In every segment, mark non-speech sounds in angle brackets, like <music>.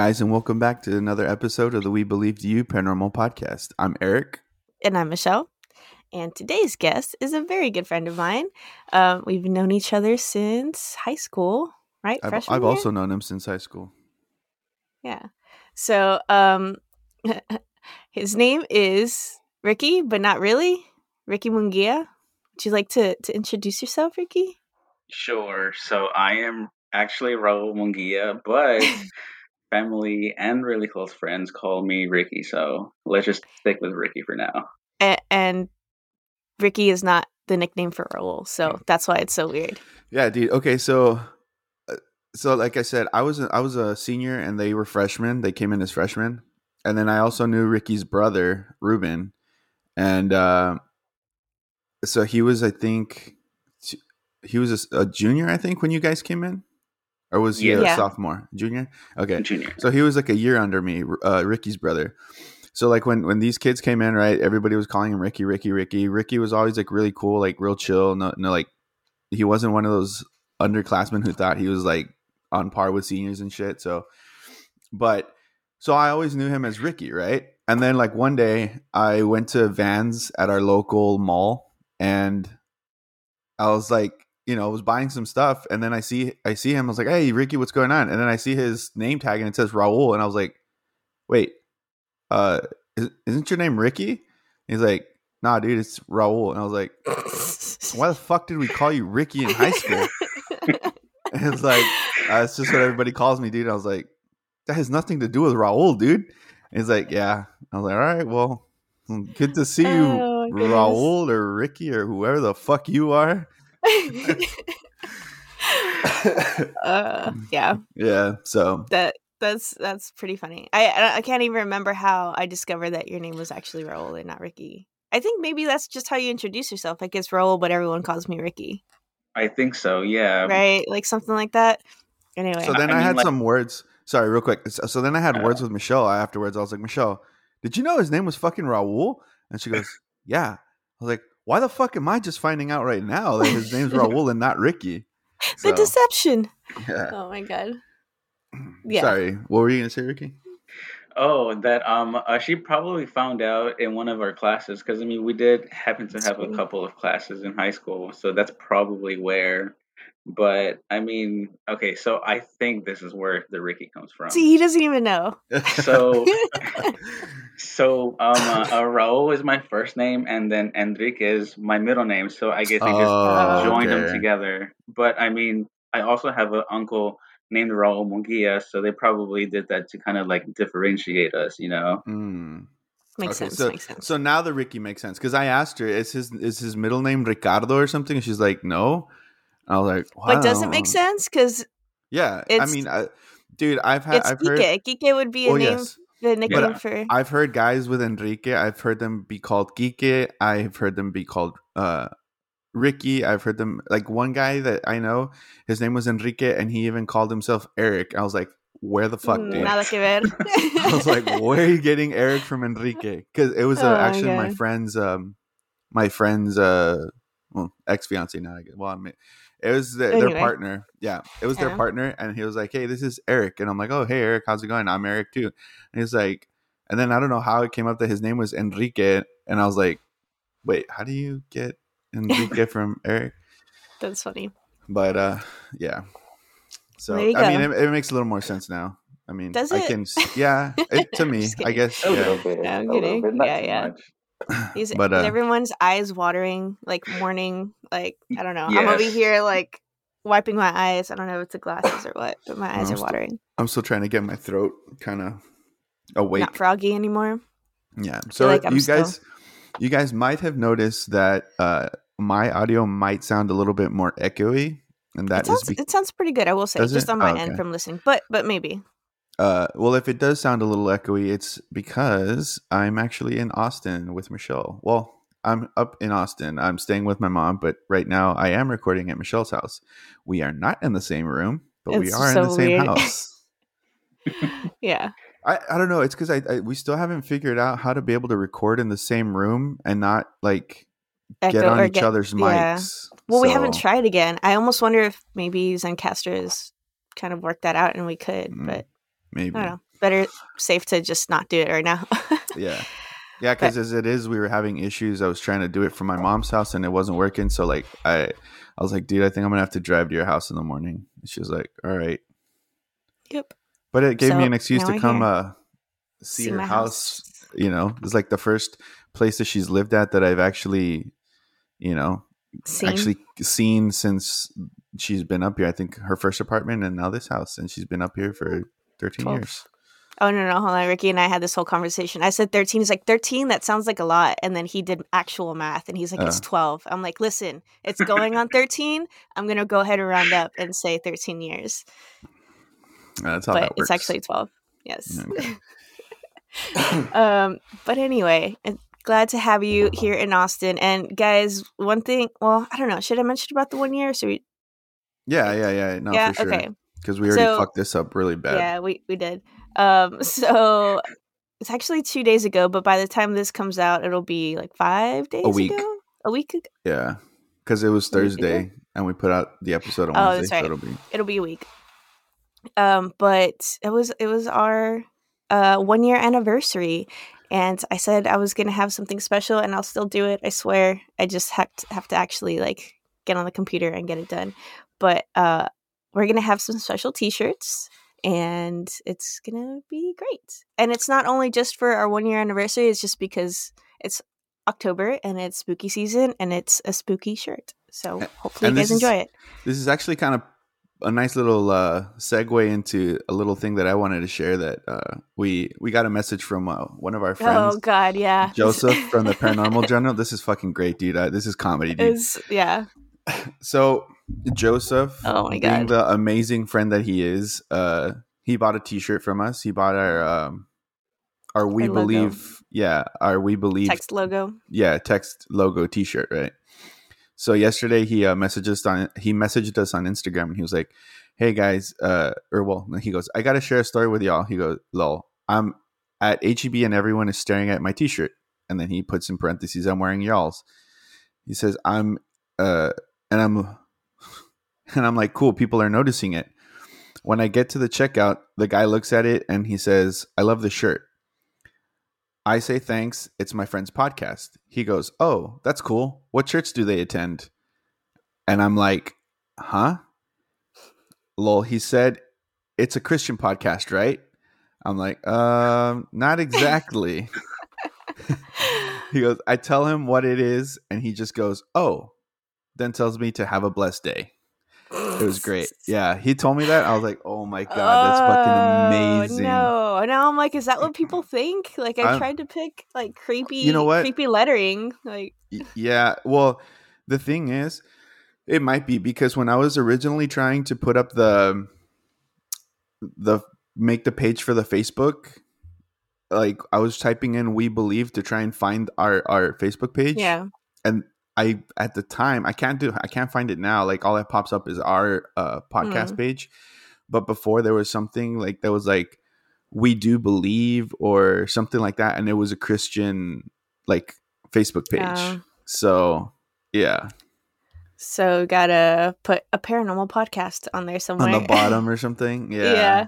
Hey guys, and welcome back to another episode of the We Believed You Paranormal Podcast. I'm Eric. And I'm Michelle. And today's guest is a very good friend of mine. Um, we've known each other since high school, right? I've, Freshman I've year? also known him since high school. Yeah. So um, <laughs> his name is Ricky, but not really. Ricky Mungia. Would you like to, to introduce yourself, Ricky? Sure. So I am actually Raul Mungia, but <laughs> family and really close friends call me Ricky. So let's just stick with Ricky for now. A- and Ricky is not the nickname for Raul, so that's why it's so weird. Yeah, dude. Okay, so uh, so like I said, I was a, I was a senior and they were freshmen. They came in as freshmen, and then I also knew Ricky's brother Ruben, and uh, so he was I think he was a, a junior I think when you guys came in, or was he a Yeah. sophomore? Junior. Okay, Junior. So he was like a year under me, uh, Ricky's brother. So like when when these kids came in, right? Everybody was calling him Ricky, Ricky, Ricky. Ricky was always like really cool, like real chill. No, no, like he wasn't one of those underclassmen who thought he was like on par with seniors and shit. So, but so I always knew him as Ricky, right? And then like one day I went to Vans at our local mall, and I was like, you know, I was buying some stuff, and then I see I see him. I was like, "Hey, Ricky, what's going on?" And then I see his name tag, and it says Raul, and I was like, "Wait, uh, is, isn't your name Ricky?" He's like, "Nah, dude, it's Raul." And I was like, "Why the fuck did we call you Ricky in high school?" <laughs> and it's like, uh, "It's just what everybody calls me, dude." I was like, "That has nothing to do with Raul, dude." And he's like, "Yeah." I was like, "All right, well, good to see you, Oh. Raul or Ricky or whoever the fuck you are." <laughs> uh, yeah, yeah. So that that's that's pretty funny. I I I can't even remember how I discovered that your name was actually Raul and not Ricky. I think maybe that's just how you introduce yourself. Like it's Raul, but everyone calls me Ricky, I think so. Yeah. right? Like something like that. Anyway, so then I I, mean, had like- some words. Sorry, real quick. So, so then I had Uh. words with Michelle afterwards. I was like, Michelle, did you know his name was fucking Raul? And she goes, Yeah. I was like, Why the fuck am I just finding out right now that his name's <laughs> Raul and not Ricky? the So, deception. yeah. Oh my god. <clears throat> Yeah. Sorry, what were you gonna say, Ricky? Oh, that um, uh, she probably found out in one of our classes because I mean we did happen to That's have a couple of classes in high school, so that's probably where. But I mean, okay, so I think this is where the Ricky comes from. See, he doesn't even know. So, <laughs> so um, uh, uh, Raul is my first name, and then Enrique is my middle name. So I guess they just Oh, joined them together. But I mean, I also have an uncle named Raul Munguia, so they probably did that to kind of like differentiate us, you know. Mm. makes Okay, sense. so, makes sense. So now the Ricky makes sense because I asked her, "Is his is his middle name Ricardo or something?" And she's like, "No." I was like, but does it make sense? Because Yeah, I mean, I, dude, I've had it's I've heard. Kike. Kike would be a Oh name, yes, the nickname I- for. I've heard guys with Enrique. I've heard them be called Kike. I've heard them be called uh, Ricky. I've heard them like one guy that I know. His name was Enrique, and he even called himself Eric. I was like, where the fuck, Mm, dude? Nada que ver. <laughs> I was like, where are you getting Eric from Enrique? Because it was uh, Oh my actually my God. friend's, um, my friend's, uh, well, ex fiance now. I guess. Well, I mean, it was their, their partner. Yeah, it was their partner, and he was like, "Hey, this is Eric," and I'm like, "Oh, hey, Eric, how's it going? I'm Eric too." And he's like, and then I don't know how it came up that his name was Enrique, and I was like, "Wait, how do you get Enrique <laughs> from Eric?" That's funny. But uh, yeah. So There you I mean, it, it makes a little more sense now. I mean, Does I it? can, yeah. It, to <laughs> me, I guess, yeah. bit. Yeah, I'm a little kidding. bit, not Yeah, too yeah. much. These, But, uh, everyone's eyes watering, like morning, like I don't know. I'm over here like wiping my eyes. I don't know if it's the glasses or what, but my eyes I'm are still- watering. I'm still trying to get my throat kind of awake. Not froggy anymore. Yeah. So like you still- guys, you guys might have noticed that uh, my audio might sound a little bit more echoey, and that it is sounds be- it sounds pretty good. I will say, just it? on my Oh, end from listening, but but maybe. Uh, well, if it does sound a little echoey, it's because I'm actually in Austin with Michelle. Well, I'm up in Austin. I'm staying with my mom, but right now I am recording at Michelle's house. We are not in the same room, but we It's are in the same weird. house. <laughs> <laughs> Yeah. I, I don't know. It's because I, I we still haven't figured out how to be able to record in the same room and not like get on each get- other's yeah. mics. Well, we haven't tried again. I almost wonder if maybe Zencastr has kind of worked that out, and we could. Mm. But maybe. I don't know. Better safe to just not do it right now. Yeah. <laughs> Yeah, because as it is, we were having issues. I was trying to do it from my mom's house and it wasn't working. So like I I was like, dude, I think I'm gonna have to drive to your house in the morning. And she was like, All right. yep. But it gave me an excuse to we're come here. uh see, See her house. house. You know, it's like the first place that she's lived at that I've actually, you know, Seen? actually seen since she's been up here. I think her first apartment and now this house, and she's been up here for 13 12. years. Oh no, no, hold on. Ricky and I had this whole conversation. I said thirteen. He's like thirteen. That sounds like a lot. And then he did actual math, and he's like, "It's Uh. 12. I'm like, "Listen, it's going on thirteen. I'm gonna go ahead and round up and say thirteen years, Uh, That's how but that works. it's actually twelve. Yes. Okay. <laughs> um, but anyway, glad to have you here in Austin. And guys, one thing. Well, I don't know. Should I mention about the one year? So we, yeah, yeah, yeah. No, yeah. for sure. Okay. Because we already So- fucked this up really bad. Yeah, we we did. Um, <laughs> so it's actually two days ago, but by the time this comes out, it'll be like five days A week. ago. A week ago. Yeah, because it was A week ago? Thursday and we put out the episode on Oh, Wednesday, that's right. so it'll be It'll be a week. Um, but it was it was our uh one year anniversary, and I said I was gonna have something special, and I'll still do it. I swear. I just have to have to actually like get on the computer and get it done. But uh, we're gonna have some special T-shirts. And it's gonna be great. And it's not only just for our one year anniversary, it's just because it's October and it's spooky season and it's a spooky shirt. So hopefully and you guys is- enjoy it. This is actually kind of a nice little uh, segue into a little thing that I wanted to share. That uh, we we got a message from uh, one of our friends, Oh God, yeah. Joseph from the <laughs> Paranormal Journal. This is fucking great, dude. This is comedy, dude. is yeah. <laughs> So Joseph, Oh my being God. the amazing friend that he is, uh, he bought a T-shirt from us. He bought our um, our We Our. Believe, yeah, our We Believe Text logo. yeah text logo t-shirt right so yesterday he uh, messaged us on he messaged us on instagram and he was like hey guys uh or well he goes i gotta share a story with y'all he goes lol i'm at heb and everyone is staring at my t-shirt and then he puts in parentheses i'm wearing y'all's he says i'm uh and i'm <laughs> and i'm like cool people are noticing it when i get to the checkout the guy looks at it and he says i love the shirt I say thanks. It's my friend's podcast. He goes, Oh, that's cool. What church do they attend? And I'm like, Huh? Lol, he said, It's a Christian podcast, right? I'm like, Um, not exactly. <laughs> he goes, I tell him what it is, and he just goes, Oh, then tells me to have a blessed day. It was great. <laughs> Yeah, he told me that. I was like, Oh my God, that's fucking oh, amazing. Oh, No, now I'm like, is that what people think? Like, I I'm- tried to pick like creepy, You know what? creepy lettering. Like, yeah well the thing is it might be because when i was originally trying to put up the the make the page for the facebook like i was typing in we believe to try and find our our facebook page yeah, and i at the time i can't do i can't find it now like all that pops up is our uh podcast page but before there was something like that was like we do believe or something like that and it was a christian like facebook page Oh. so yeah so gotta put a paranormal podcast on there somewhere. on the bottom or <laughs> something yeah. Yeah.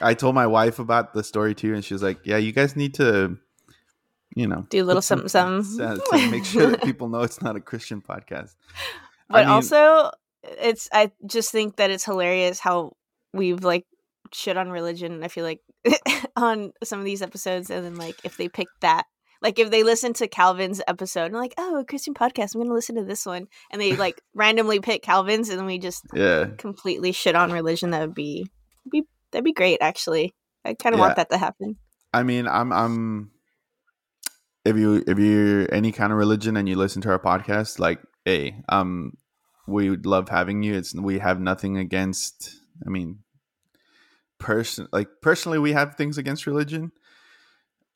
i told my wife about the story too and she was like yeah you guys need to you know Do a little something, something. to make sure that people know it's not a christian podcast. <laughs> But I mean- also it's i just think that it's hilarious how we've like shit on religion i feel like <laughs> on some of these episodes and then like if they pick that like if they listen to calvin's episode and like oh a christian podcast i'm gonna listen to this one. And they like <laughs> randomly pick calvin's and then we just yeah. completely shit on religion that would be, be that'd be great actually. I kind of Yeah. want that to happen. I mean, I'm I'm if you if you're any kind of religion and you listen to our podcast, like, hey, um, we would love having you. It's we have nothing against. I mean, person like personally, we have things against religion.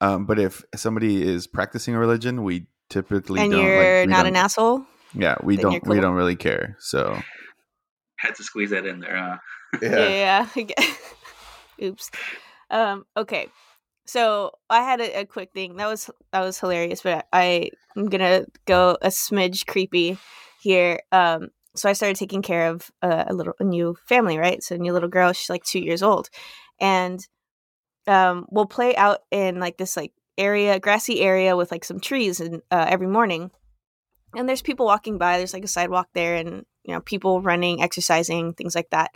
Um, but if somebody is practicing a religion, we typically and don't, you're we not don't- an asshole Yeah, we don't. you're We don't really care. So Had to squeeze that in there, huh? yeah, yeah. <laughs> oops um okay so i had a, a quick thing that was that was hilarious but i i'm gonna go a smidge creepy here um so i started taking care of a, a little a new family right so a new little girl she's like two years old and um, we'll play out in like this like area, grassy area with like some trees, and uh, every morning, and there's people walking by. There's like a sidewalk there, and you know people running, exercising, things like that.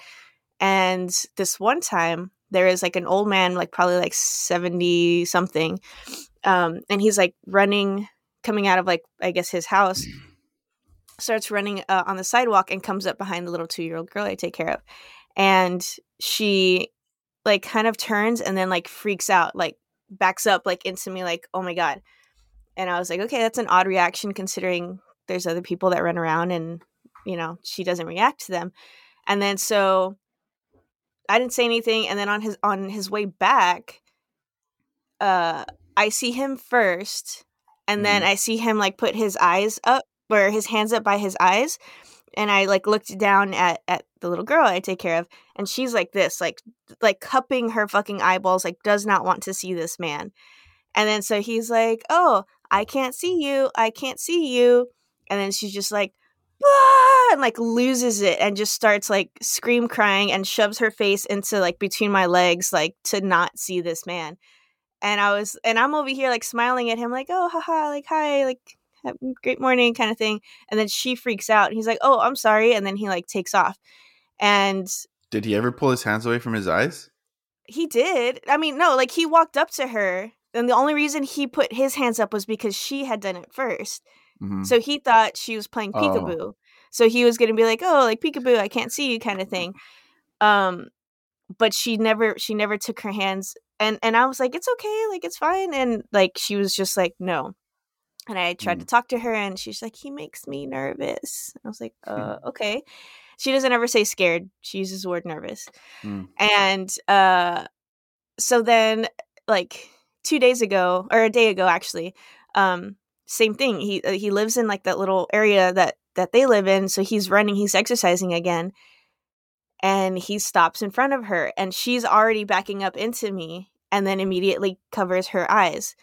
And this one time, there is like an old man, like probably like seventy something, um, and he's like running, coming out of like I guess his house. Starts running uh, on the sidewalk and comes up behind the little two year old girl I take care of, and she like kind of turns and then like freaks out, like backs up like into me, like oh my god. And I was like, okay, that's an odd reaction considering there's other people that run around and you know she doesn't react to them. And then so I didn't say anything, and then on his on his way back, uh, I see him first, and then I see him like put his eyes up or his hands up by his eyes, and I like looked down at at the little girl I take care of, and she's like this, like like cupping her fucking eyeballs, like does not want to see this man. And then so he's like, "Oh, I can't see you. I can't see you." And then she's just like, "Ah!" and like loses it and just starts like scream crying and shoves her face into like between my legs like to not see this man. And I was and I'm over here like smiling at him like, "Oh, haha, like hi, like have a great morning kind of thing." And then she freaks out and he's like, "Oh, I'm sorry." And then he like takes off. And Did he ever pull his hands away from his eyes? he did. I mean, no, like he walked up to her and the only reason he put his hands up was because she had done it first. Mhm. So he thought she was playing Oh. peekaboo. So he was going to be like, "Oh, like peekaboo, I can't see you," kind of thing. Um, but she never, she never took her hands, and and I was like, "It's okay, like it's fine," and like she was just like, "No." And I tried to talk to her, and she's like, "He makes me nervous." I was like, "Uh, <laughs> okay." She doesn't ever say scared. She uses the word nervous. Mm. And uh, so then, like two days ago, or a day ago, actually, um, same thing. He uh, he lives in like that little area that that they live in. So he's running, he's exercising again, and he stops in front of her, and she's already backing up into me, and then immediately covers her eyes.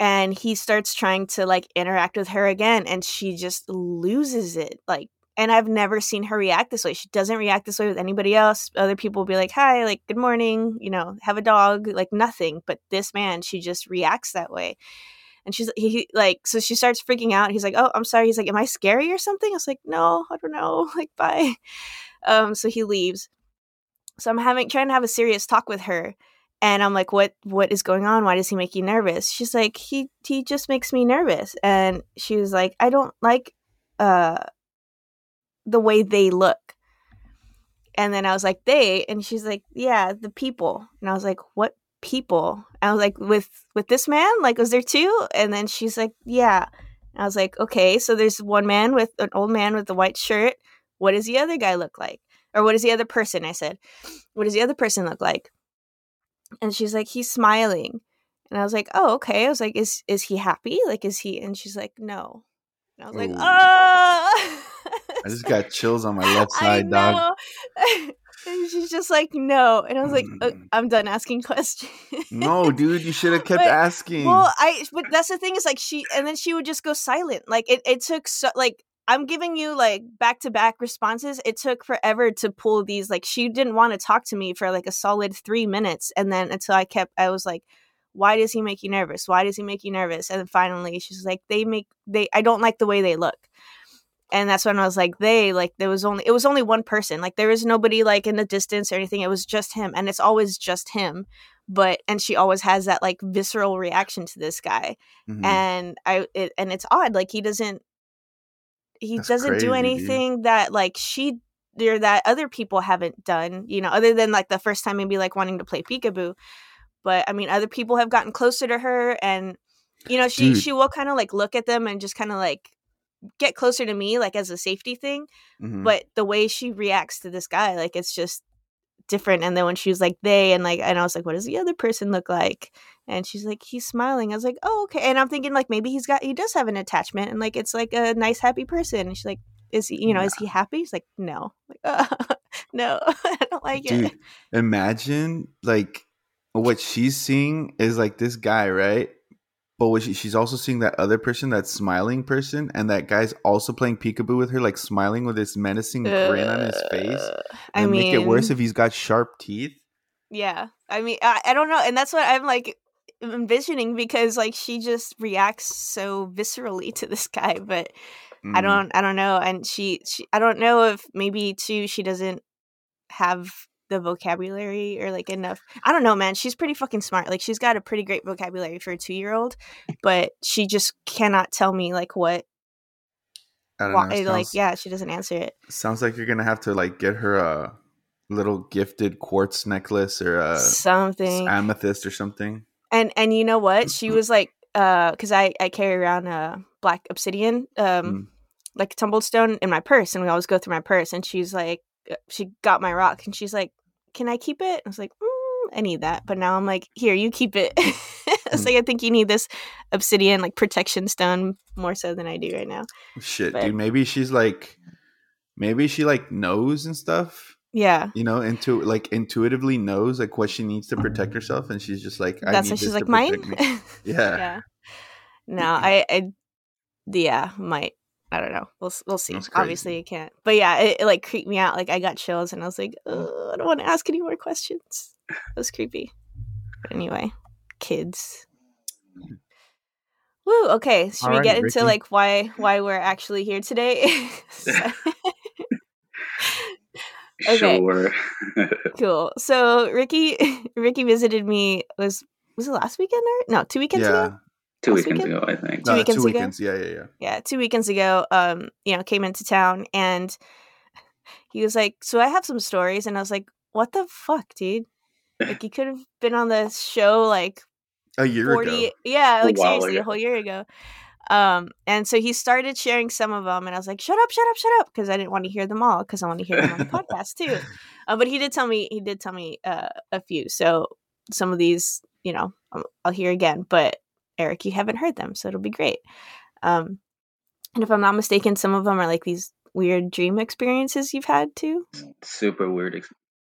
And he starts trying to like interact with her again, and she just loses it. Like, and I've never seen her react this way. She doesn't react this way with anybody else. Other people will be like, "Hi, like, good morning," you know, have a dog, like nothing. But this man, she just reacts that way and she's he, he like so she starts freaking out. He's like oh i'm sorry. He's like am i scary or something? I was like no i don't know. <laughs> Like bye. Um so he leaves. So i'm having trying to have a serious talk with her and i'm like what what is going on? Why does he make you nervous? She's like he he just makes me nervous. And she was like i don't like uh the way they look. And then i was like they? And she's like yeah the people. And i was like what people. I was like with with this man? Like was there two? And then she's like yeah. And i was like okay so there's one man with an old man with the white shirt. What does the other guy look like? Or what does the other person i said what does the other person look like? And she's like he's smiling. And i was like oh okay. I was like is is he happy? Like is he and she's like no. And i was like Ooh. oh. I just got chills on my <laughs> left side, dog. <laughs> and she's just like, no. And I was like, "Uh, I'm done asking <laughs> questions. No, dude, you should have kept But- asking. Well, I, but that's the thing is like she, and then she would just go silent. Like it, it took so, like, I'm giving you like back to back responses. It took forever to pull these. Like she didn't want to talk to me for like a solid three minutes. And then until I kept, I was like, why does he make you nervous? Why does he make you nervous? And then finally she's like, they make, they, I don't like the way they look and that's when I was like, they like there was only it was only one person. Like there was nobody like in the distance or anything. It was just him, and it's always just him. But and she always has that like visceral reaction to this guy, Mhm. and I it, and it's odd. Like he doesn't he That's doesn't crazy, do dude. anything that like she or that other people haven't done. You know, other than like the first time maybe like wanting to play peekaboo. But I mean, other people have gotten closer to her, and you know she Dude. she will kind of like look at them and just kind of like get closer to me like as a safety thing Mhm. but the way she reacts to this guy like it's just different and then when she was like they and like and i was like what does the other person look like? And she's like he's smiling. I was like oh okay and i'm thinking like maybe he's got he does have an attachment and like it's like a nice happy person and she's like is he you know is he happy? He's like no. Like uh, <laughs> no <laughs> i don't like it. Imagine like what she's seeing is like this guy, right? But what she, she's also seeing that other person, that smiling person, and that guy's also playing peekaboo with her, like smiling with this menacing grin on his face. Uh, i And mean make it worse if he's got sharp teeth. Yeah. I mean, I, I don't know. And that's what I'm like envisioning because like she just reacts so viscerally to this guy, but Mm. I don't I don't know. And she, she I don't know if maybe too she doesn't have the vocabulary or like enough. I don't know, man. She's pretty fucking smart. Like she's got a pretty great vocabulary for a two year old, but she just cannot tell me like what I don't why, know. like yeah, she doesn't answer it. sounds like you're gonna have to like get her a little gifted quartz necklace or a Something. amethyst or something. and and you know what she was like uh because i i carry around a black obsidian um Mm. like tumbled stone in my purse and we always go through my purse and she's like uh, she got my rock and she's like can i keep it i was like mm, i need that but now i'm like here you keep it <laughs> it's Mm. like i think you need this obsidian like protection stone more so than i do right now Shit, But- dude. Maybe she's like, maybe she like knows and stuff. yeah You know, into like intuitively knows like what she needs to protect herself, and she's just like, I that's need why she's this like mine. <laughs> Yeah. yeah no <clears throat> i i yeah might i don't know. We'll we'll see. Obviously you can't but yeah it, it like creeped me out. Like i got chills and i was like i don't want to ask any more questions. <laughs> It was creepy. But anyway kids. Hmm. Woo, okay should we Alrighty, get into Ricky. like why why we're actually here today? <laughs> <laughs> Okay. Sure. cool. So ricky ricky visited me was was it last weekend or no two weekends ago? Yeah. Two Last weekends weekend? ago, I think. Two Uh, weekends two ago? weekends. Yeah, yeah, yeah. yeah, two weekends ago, um, you know, came into town and <laughs> he was like, So I have some stories and I was like, What the fuck, dude? Like <laughs> you could have been on the show like A year forty ago. yeah, like while seriously, a whole year ago. Um, and so he started sharing some of them, and I was like, "Shut up, shut up, shut up," because I didn't want to hear them all, because I want to hear them on the <laughs> podcast too. Uh, but he did tell me, he did tell me uh, a few. So some of these, you know, um, I'll hear again. But Eric, you haven't heard them, so it'll be great. Um, and if I'm not mistaken, some of them are like these weird dream experiences you've had too. Super weird. ex-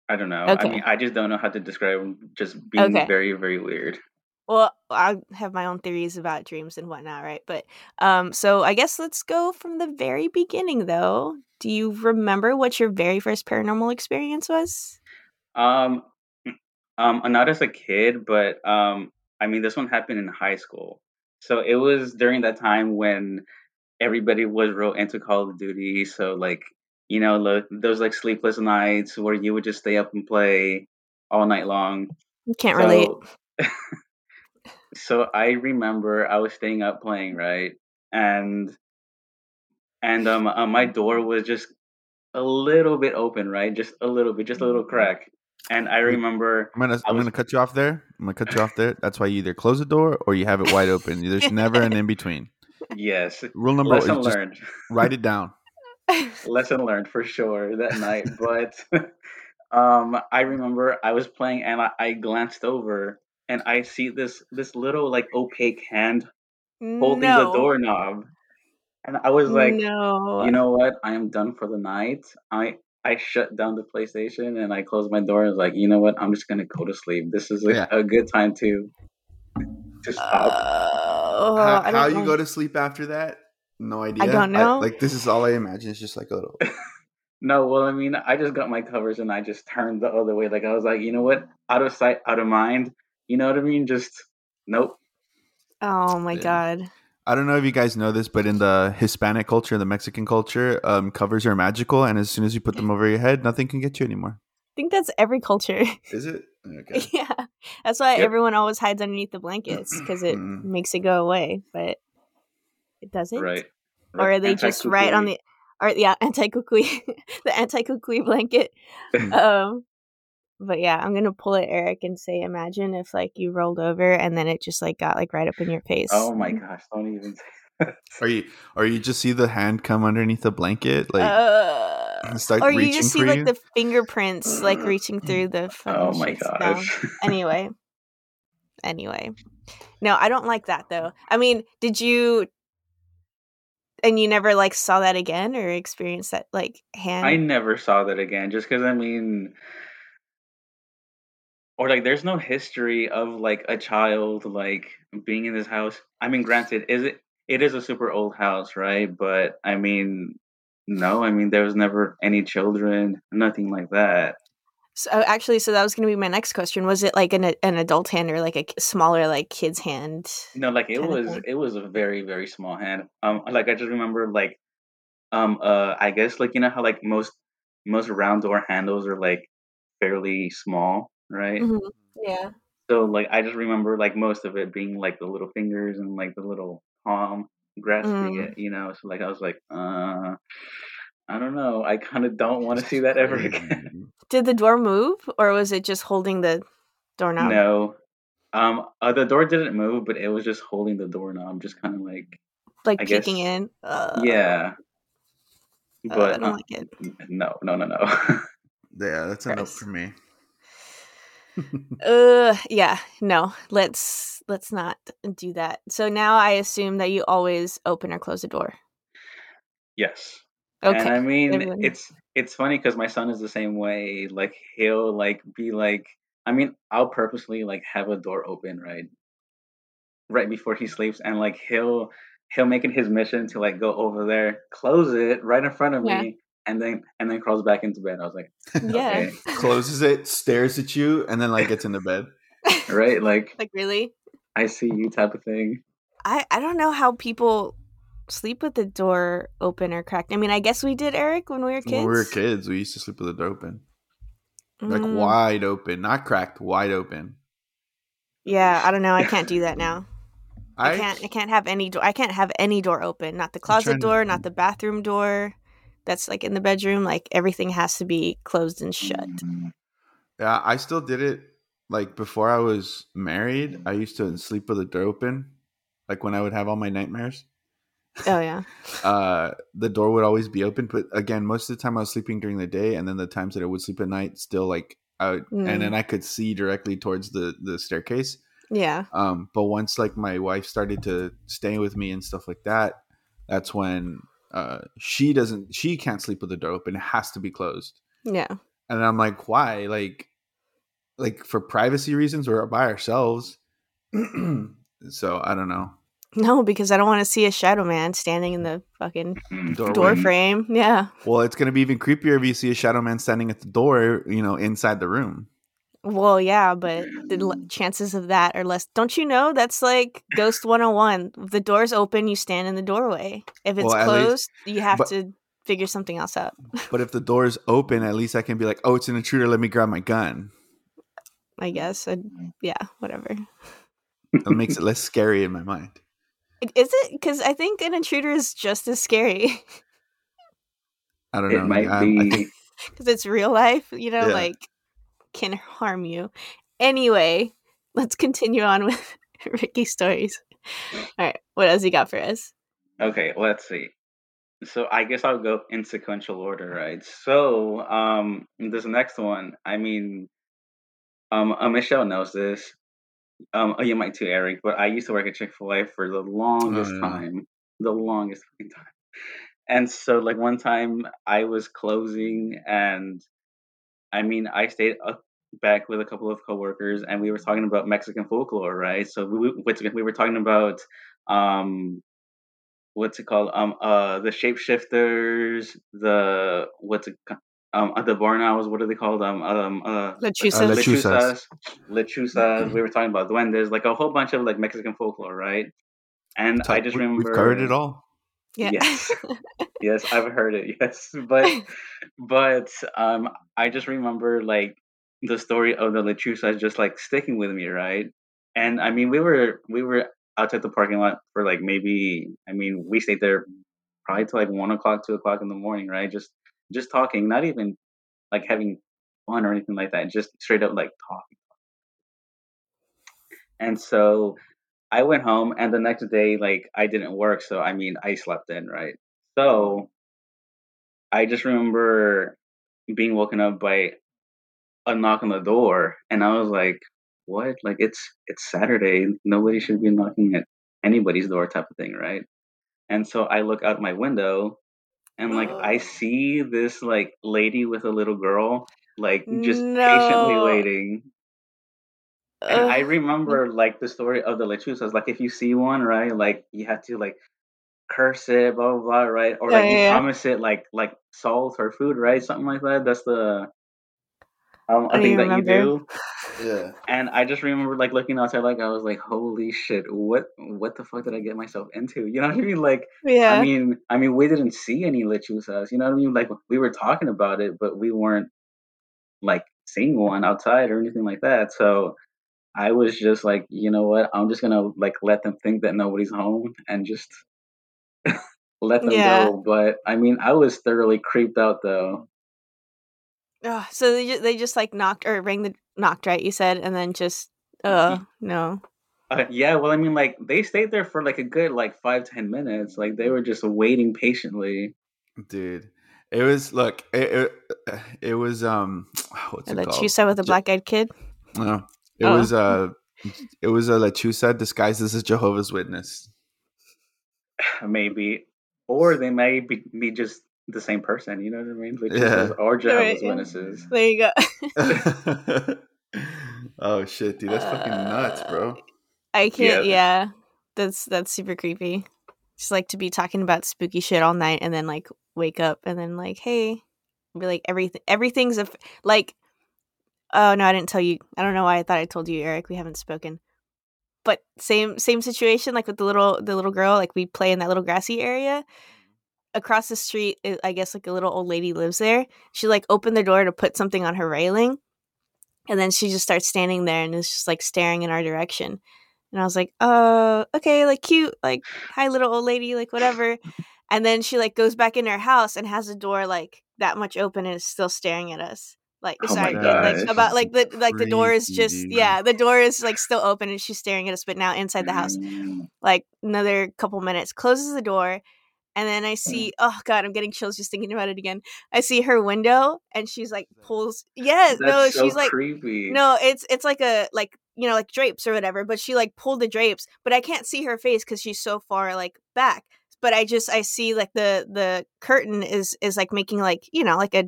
I don't know. Okay. I mean, I just don't know how to describe them. Just being Okay. very, very weird. Well, I have my own theories about dreams and whatnot, right? But um, so I guess let's go from the very beginning, though. Do you remember what your very first paranormal experience was? Um, um, not as a kid, but um, I mean, this one happened in high school. So it was during that time when everybody was real into Call of Duty. So like, you know, lo- those like sleepless nights where you would just stay up and play all night long. Can't relate. So, <laughs> so I remember I was staying up playing, right? And and um uh, my door was just a little bit open, right? Just a little bit, just a little crack. And I remember I'm gonna I I'm was- gonna cut you off there. I'm gonna cut you off there. That's why you either close the door or you have it wide open. <laughs> There's never an in between. yes, Rule number one lesson is learned. write it down. <laughs> lesson learned for sure that night. But <laughs> um I remember I was playing and I, I glanced over and I see this this little like opaque hand holding no. the doorknob. And I was like, no. you know what? I am done for the night. I I shut down the PlayStation and I closed my door and was like, you know what? I'm just gonna go to sleep. This is a, Yeah. a good time to to stop. Uh, oh, how I how you go to sleep after that? No idea. I don't know. like this is all I imagine. It's just like a little. <laughs> no, well, I mean, I just got my covers and I just turned the other way. Like I was like, you know what? Out of sight, out of mind. You know what I mean? Just nope. Oh my Yeah. god. I don't know if you guys know this, but in the Hispanic culture, the Mexican culture, um, covers are magical, and as soon as you put them over your head, nothing can get you anymore. I think that's every culture. <laughs> Is it? Okay. yeah. That's why Yep. everyone always hides underneath the blankets <clears throat> because it Mm. makes it go away, but it doesn't. Right. Or are they just right on the or yeah, <laughs> anti cucuy the anti cucuy blanket. <clears throat> um but yeah, I'm gonna pull it, Eric, and say imagine if like you rolled over and then it just like got like right up in your face. Oh my gosh! Don't even. Say Or you, or you just see the hand come underneath the blanket, like Uh, start or you just for see you. like the fingerprints like reaching <clears throat> through the fucking Oh my shits down. gosh! <laughs> anyway anyway no i don't like that though i mean did you and you never like saw that again or experienced that like hand I never saw that again. Just because I mean, or like, there's no history of like a child like being in this house. I mean, granted, is it? It is a super old house, right? But I mean, no. I mean, there was never any children, nothing like that. So uh, actually, so that was going to be my next question. Was it like an an adult hand or like a smaller like kid's hand? No, like it was it was a very very small hand. Um, like I just remember like, um, uh, I guess like you know how like most most round door handles are like fairly small, right? Mm-hmm. Yeah. So like I just remember like most of it being like the little fingers and like the little palm grasping mm. it, you know. So like I was like, uh I don't know. I kind of don't want to see that ever again. <laughs> Did the door move, or was it just holding the doorknob? No, um, uh, the door didn't move, but it was just holding the doorknob, just kind of like like I peeking guess, in. Uh, yeah, but uh, I don't uh, like it. No, no, no, no. <laughs> yeah, that's enough for me. Uh, yeah, no. Let's let's not do that. So now I assume that you always open or close the door. Yes. Okay. And I mean, Everyone. it's it's funny because my son is the same way. Like he'll like be like, I mean, I'll purposely like have a door open right, right before he sleeps, and like he'll he'll make it his mission to like go over there, close it right in front of yeah. me, and then and then crawls back into bed. I was like, <laughs> yeah, okay. closes it, stares at you, and then like gets into bed. <laughs> right, like like really, I see you type of thing. I I don't know how people sleep with the door open or cracked? I mean, I guess we did, Eric, when we were kids. When we were kids, we used to sleep with the door open, like mm. wide open, not cracked, wide open. Yeah, I don't know. I can't do that now. <laughs> I, I can't. I can't have any door. I can't have any door open. Not the closet door, to... not the bathroom door. That's like in the bedroom. Like everything has to be closed and shut. Yeah, I still did it. Like before I was married, I used to sleep with the door open. Like when I would have all my nightmares. Oh yeah. <laughs> uh, the door would always be open, but again, most of the time I was sleeping during the day, and then the times that I would sleep at night, still like I would, mm. and then. I could see directly towards the the staircase. Yeah. Um, but once like my wife started to stay with me and stuff like that, that's when uh she doesn't she can't sleep with the door open. It has to be closed. Yeah. And I'm like, why? Like, like for privacy reasons, we're by ourselves. <clears throat> so I don't know. No, because I don't want to see a shadow man standing in the fucking Doorway. <clears throat> door frame. Yeah. Well, it's going to be even creepier if you see a shadow man standing at the door, you know, inside the room. Well, yeah, but the mm. chances of that are less. Don't you know that's like Ghost 101? If the door's open, you stand in the doorway. If it's well, closed, least, you have but, to figure something else out. but if the door's open, at least I can be like, oh, it's an intruder. Let me grab my gun. I guess. I'd, mm. yeah, whatever. It makes it <laughs> less scary in my mind. Is it? Because I think an intruder is just as scary. I don't know. It might yeah, be because <laughs> it's real life. You know, yeah. like can harm you. Anyway, let's continue on with <laughs> Ricky's stories. All right, what else you got for us? Okay, let's see. So I guess I'll go in sequential order, right? So um this next one, I mean, um, uh, Michelle knows this. Um, oh, you might too, Eric. But I used to work at Chick Fil A for the longest oh, yeah. time, the longest time. And so, like one time, I was closing, and I mean, I stayed up back with a couple of coworkers, and we were talking about Mexican folklore, right? So we we were talking about um, what's it called? Um, uh, the shapeshifters, the what's it um the barn owls what are they called? Um um uh lechuzas. Uh, lechuzas. Lechuzas. We were talking about duendes like a whole bunch of like mexican folklore right? And i just remember we've covered it all yeah. yes yes i've heard it <laughs> yes but <laughs> but um i just remember like the story of the lechuzas just like sticking with me right and i mean we were we were outside the parking lot for like maybe i mean we stayed there probably till like one o'clock two o'clock in the morning right just just talking, not even like having fun or anything like that, just straight up like talking. And so I went home, and the next day, like I didn't work, so I mean, I slept in, right? So I just remember being woken up by a knock on the door, and I was like, "What? Like it's it's Saturday. Nobody should be knocking at anybody's door, type of thing, right?" And so I look out my window, and like I <gasps> see this like lady with a little girl like just no. patiently waiting. And I remember like the story of the lechuzas. Like if you see one, right, like you have to like curse it, blah blah, blah right? Or like yeah, you yeah. promise it like like salt or food, right? Something like that. That's the um, I a thing that you do. Yeah. And I just remember like looking outside, like I was like, "Holy shit! What what the fuck did I get myself into?" You know what I mean? Like, Yeah. I mean, I mean, we didn't see any lechuzas. You know what I mean? Like we were talking about it, but we weren't like seeing one outside or anything like that. So I was just like, you know what? I'm just gonna like let them think that nobody's home and just <laughs> let them Yeah. go. But I mean, I was thoroughly creeped out though. Oh, so they just, they just like knocked or rang the knocked right you said and then just uh no Uh, yeah, well, I mean, like they stayed there for like a good like five ten minutes. Like they were just waiting patiently. Dude. It was look, it, it, it was um <sighs> what's and it the called? Chusa with the black eyed kid No. It Oh. was a it was uh, a lechuza disguised as a Jehovah's Witness. <sighs> maybe, or they may be, be just the same person. You know what I mean? Like Yeah. Jesus or Jehovah's yeah. Witnesses. there you go <laughs> oh shit, dude, that's fucking nuts, bro. Uh, I can't Yeah. yeah that's that's super creepy just like to be talking about spooky shit all night and then like wake up and then like hey be like everything everything's a f- like oh no I didn't tell you I don't know why I thought I told you Eric we haven't spoken. But same same situation like with the little the little girl like we play in that little grassy area. Across the street i guess like a little old lady lives there. She like opened the door to put something on her railing and then she just starts standing there and is just like staring in our direction. And i was like "Oh, okay like cute like hi little old lady like whatever. And then she like goes back in her house and has the door like that much open and is still staring at us like Oh sorry like about like the like the door is just dude. yeah the door is like still open and she's staring at us but now inside the house Mm. like another couple minutes closes the door and then i Mm. see oh god i'm getting chills just thinking about it again i see her window and she's like pulls yeah That's no so she's like creepy. no it's it's like a like you know like drapes or whatever but she like pulled the drapes but i can't see her face because she's so far like back but i just i see like the the curtain is is like making like you know like a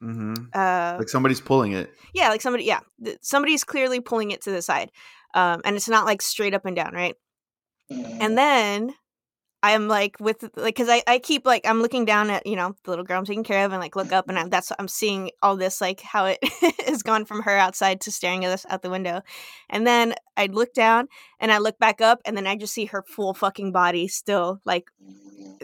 hmm uh Like somebody's pulling it. yeah like somebody yeah th- somebody's clearly pulling it to the side um and it's not like straight up and down right? And then I'm like with like because I I keep like I'm looking down at you know the little girl I'm taking care of and like look up and I'm, that's I'm seeing all this like how it <laughs> has gone from her outside to staring at us out the window, and then I look down and I look back up and then I just see her full fucking body still like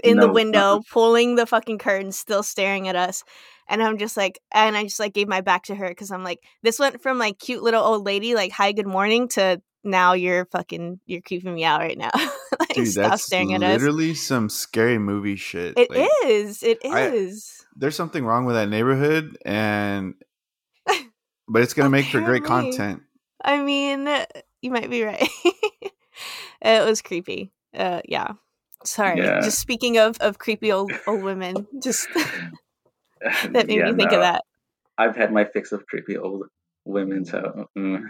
in the window <laughs> pulling the fucking curtain still staring at us. And i'm just like and i just like gave my back to her because i'm like this went from like cute little old lady like hi good morning to now you're fucking you're creeping me out right now <laughs> like Dude, stop that's staring at us literally some scary movie shit. It Like, is. It I- There's something wrong with that neighborhood, and <laughs> but it's gonna make for great content. I mean, you might be right. <laughs> it was creepy. Uh, yeah. Sorry. Yeah. Just speaking of of creepy old old women, just that made Yeah, me think no. of that. I've had my fix of creepy old women, so mm.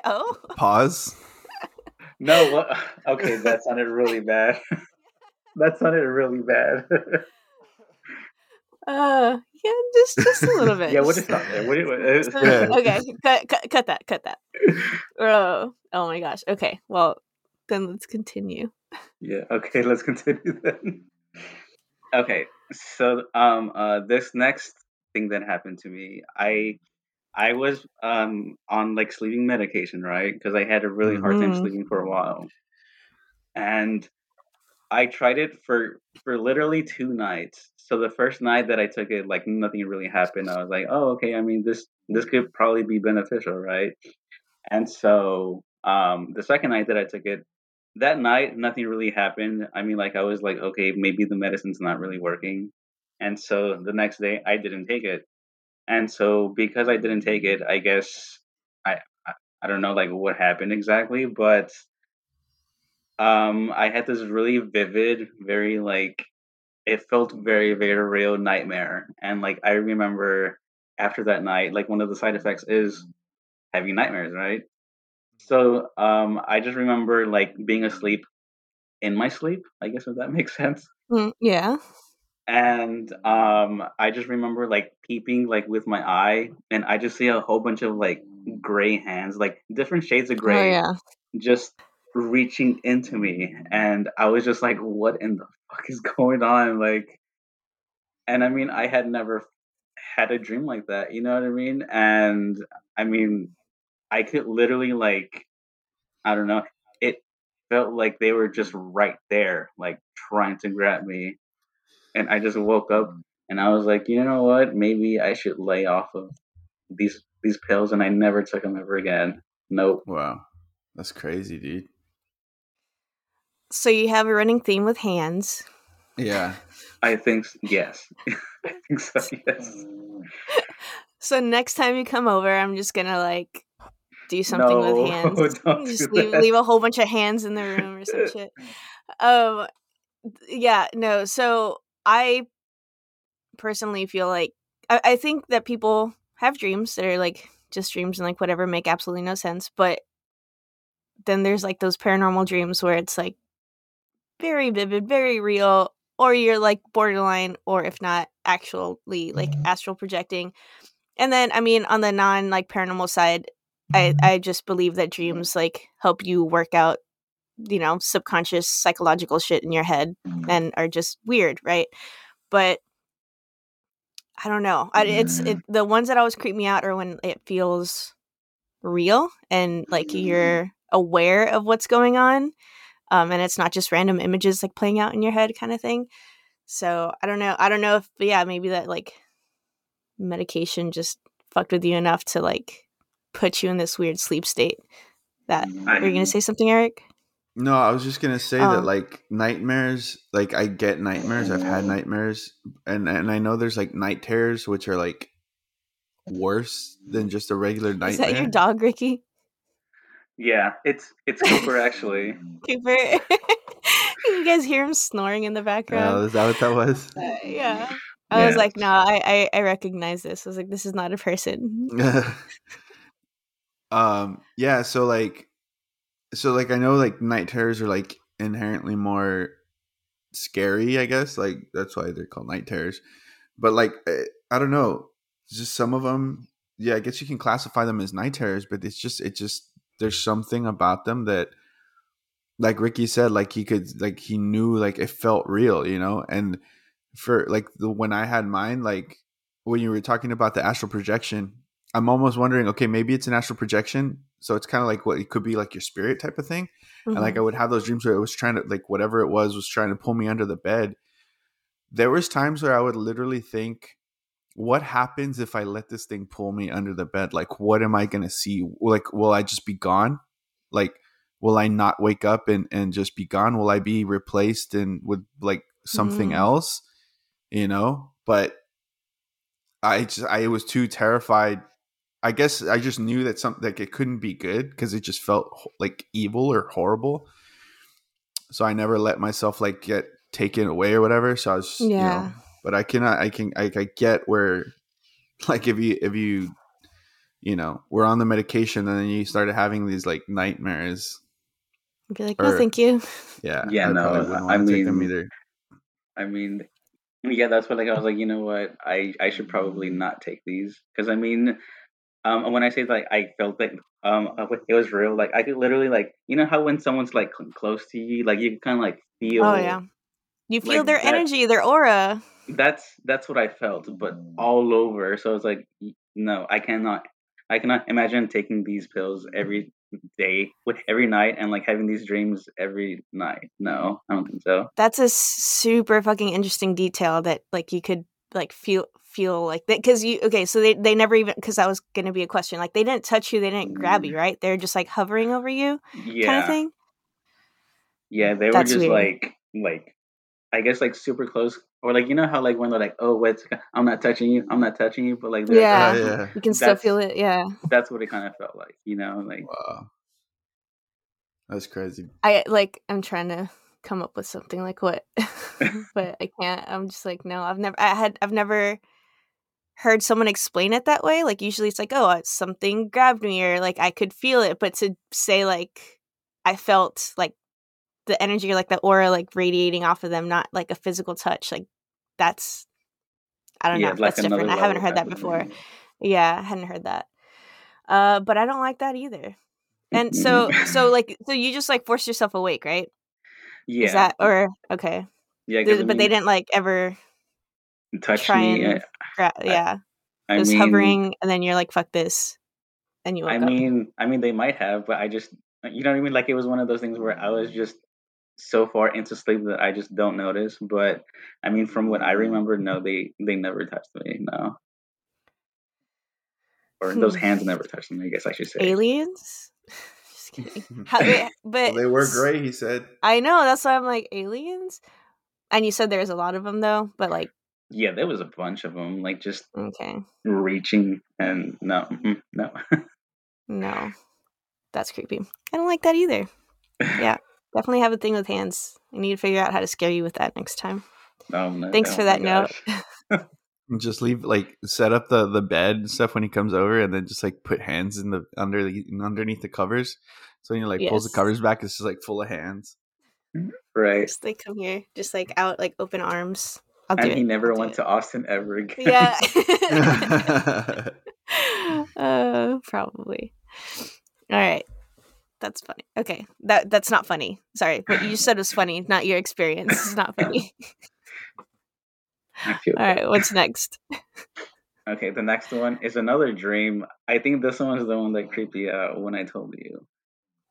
<laughs> oh. Pause. no. What? <laughs> Okay, that sounded really bad. <laughs> that sounded really bad. Uh, yeah, just just a little bit. yeah, we'll just- just stop there. What do you- just okay, cut, cut cut that, cut that. Oh, oh my gosh. Okay, well, then let's continue. Yeah. Okay. Let's continue then. Okay. So, um, uh, this next thing that happened to me, I, I was um on like sleeping medication, right? Because I had a really hard time Mhm. sleeping for a while, and I tried it for for literally two nights. So the first night that I took it, like nothing really happened. I was like, oh, okay. I mean, this this could probably be beneficial, right? And so, um, the second night that I took it, that night nothing really happened i mean like i was like okay maybe the medicine's not really working and so the next day i didn't take it and so because i didn't take it i guess i i, don't know like what happened exactly but um i had this really vivid very like it felt very very real nightmare and like i remember after that night like one of the side effects is having nightmares right so um, I just remember like being asleep in my sleep. I guess if that <laughs> makes sense. Mm, yeah. And um, I just remember like peeping like with my eye, and I just see a whole bunch of like gray hands, like different shades of Oh gray, yeah. just reaching into me, and I was just like, "What in the fuck is going on?" Like, and I mean, I had never had a dream like that. You know what I mean? And I mean, I could literally like, I don't know. It felt like they were just right there, like trying to grab me. And I just woke up and I was like, you know what? Maybe I should lay off of these these pills. And I never took them ever again. Nope. Wow, that's crazy, dude. So you have a running theme with hands. Yeah. I think yes. <laughs> I think so. Yes. <laughs> So next time you come over, I'm just gonna like do something No, with hands. <laughs> don't do just leave that. leave a whole bunch of hands in the room or some shit. Um, yeah, no. So I personally feel like I, I think that people have dreams that are like just dreams and like whatever make absolutely no sense, but then there's like those paranormal dreams where it's like very vivid, very real, or you're like borderline, or if not actually like mm-hmm. astral projecting. And then, I mean, on the non like paranormal side, I mm-hmm. I just believe that dreams like help you work out, you know, subconscious psychological shit in your head mm-hmm. and are just weird, right? But I don't know. I, it's it, the ones that always creep me out are when it feels real and like mm-hmm. you're aware of what's going on, um, and it's not just random images like playing out in your head kind of thing. So I don't know. I don't know if, but yeah, maybe that like medication just fucked with you enough to like put you in this weird sleep state. That I- were you gonna say something, Eric? No, I was just gonna say Oh. that like nightmares, like I get nightmares. I've had nightmares, and and I know there's like night terrors, which are like worse than just a regular nightmare. Is that your dog, Ricky? Yeah, it's it's Cooper actually. <laughs> Cooper. <laughs> you guys hear him snoring in the Oh, background. is that what that was? Uh, yeah. I was like, no, I, I I recognize this. I was like, this is not a person. <laughs> um. Yeah. So like, so like I know like night terrors are like inherently more scary. I guess like that's why they're called night terrors. But like eh, I don't know, just some of them. Yeah, I guess you can classify them as night terrors, but it's just it just there's something about them that like Ricky said, like he could like he knew like it felt real, you know? And for like the when I had mine, like when you were talking about the astral projection, I'm almost wondering, okay, maybe it's an astral projection. So it's kind of like what it could be like your spirit type of thing. And like I would have those dreams where it was trying to like whatever it was was trying to pull me under the bed. There was times where I would literally think, what happens if I let this thing pull me under the bed? Like, what am I gonna see? Like, will I just be gone? Like, will I not wake up and and just be gone? Will I be replaced and with like something Mm. else? You know, but I just I was too terrified. I guess I just knew that something like it couldn't be good because it just felt like evil or horrible. So I never let myself like get taken away or whatever. So I was, you Yeah. know, but I cannot. I can. I, I get where, like, if you if you, you know, were on the medication and then you started having these like nightmares. be like, no, thank you. Yeah, Yeah, I no, probably wouldn't I want to take them mean- either. I mean, yeah, that's what like I was like, you know what, I I should probably not take these because I mean, um, when I say like I felt like um it was real, like I could literally like you know how when someone's like cl- close to you, like you kind of like feel. Oh yeah. You feel like their that- energy, their aura. That's that's what I felt, but all over. So it's like no, I cannot. I cannot imagine taking these pills every day, with every night, and like having these dreams every night. No, I don't think so. That's a super fucking interesting detail that like you could like feel feel like that because you okay so they they never even because that was gonna be a question like they didn't touch you they didn't grab you mm-hmm. right they're just like hovering over you Yeah. kind of thing Yeah, they That's were just weird. like like I guess like super close or like you know how like when they're like, Oh wait, I'm not touching you, I'm not touching you but like Yeah. Oh, yeah. you can still That's- feel it yeah that's what it kinda felt like, you know, like Wow. That's crazy. I like I'm trying to come up with something like what <laughs> <laughs> but I can't I'm just like no I've never I had I've never heard someone explain it that way like usually it's like oh uh, something grabbed me or like I could feel it but to say like I felt like the energy or like the aura like radiating off of them not like a physical touch like that's I don't yeah, know like that's different I haven't heard that before thing. yeah I hadn't heard that uh but I don't like that either and so so like so you just like force yourself awake right Yeah. is that or okay? Yeah. Th- I but they didn't like ever touch try me. and gra- yeah. I It was mean, hovering, and then you're like, "Fuck this," and you woke I up. mean, I mean, they might have, but I just, you know what I mean. Like it was one of those things where I was just so far into sleep that I just don't notice. But I mean, from what I remember, no, they they never touched me. No, or those Hmm. hands never touched me. I guess I should say. Aliens? <laughs> Just kidding. <laughs> How, but Well, they were gray, he said. I know that's why I'm like aliens. And you said there's a lot of them though, but like Yeah, there was a bunch of them, like just okay, reaching and no, no. <laughs> no, that's creepy. I don't like that either. Yeah, definitely have a thing with hands. I need to figure out how to scare you with that next time. no, no, Thanks oh for that note. <laughs> Just leave like set up the the bed and stuff when he comes over, and then just like put hands in the under the underneath the covers. So when he like pulls the covers back, it's just like full of hands. Right. Just like come here, just like out, like open arms. I'll do And it. he never I'll went to Austin ever <laughs> again. Yeah. uh, <laughs> <laughs> probably. All right. That's funny. Okay. That that's not funny. Sorry. What you said was funny, not your experience. It's not funny. All right. What's next? Okay, the next one is another dream. I think this one is the one that creeped me out when I told you.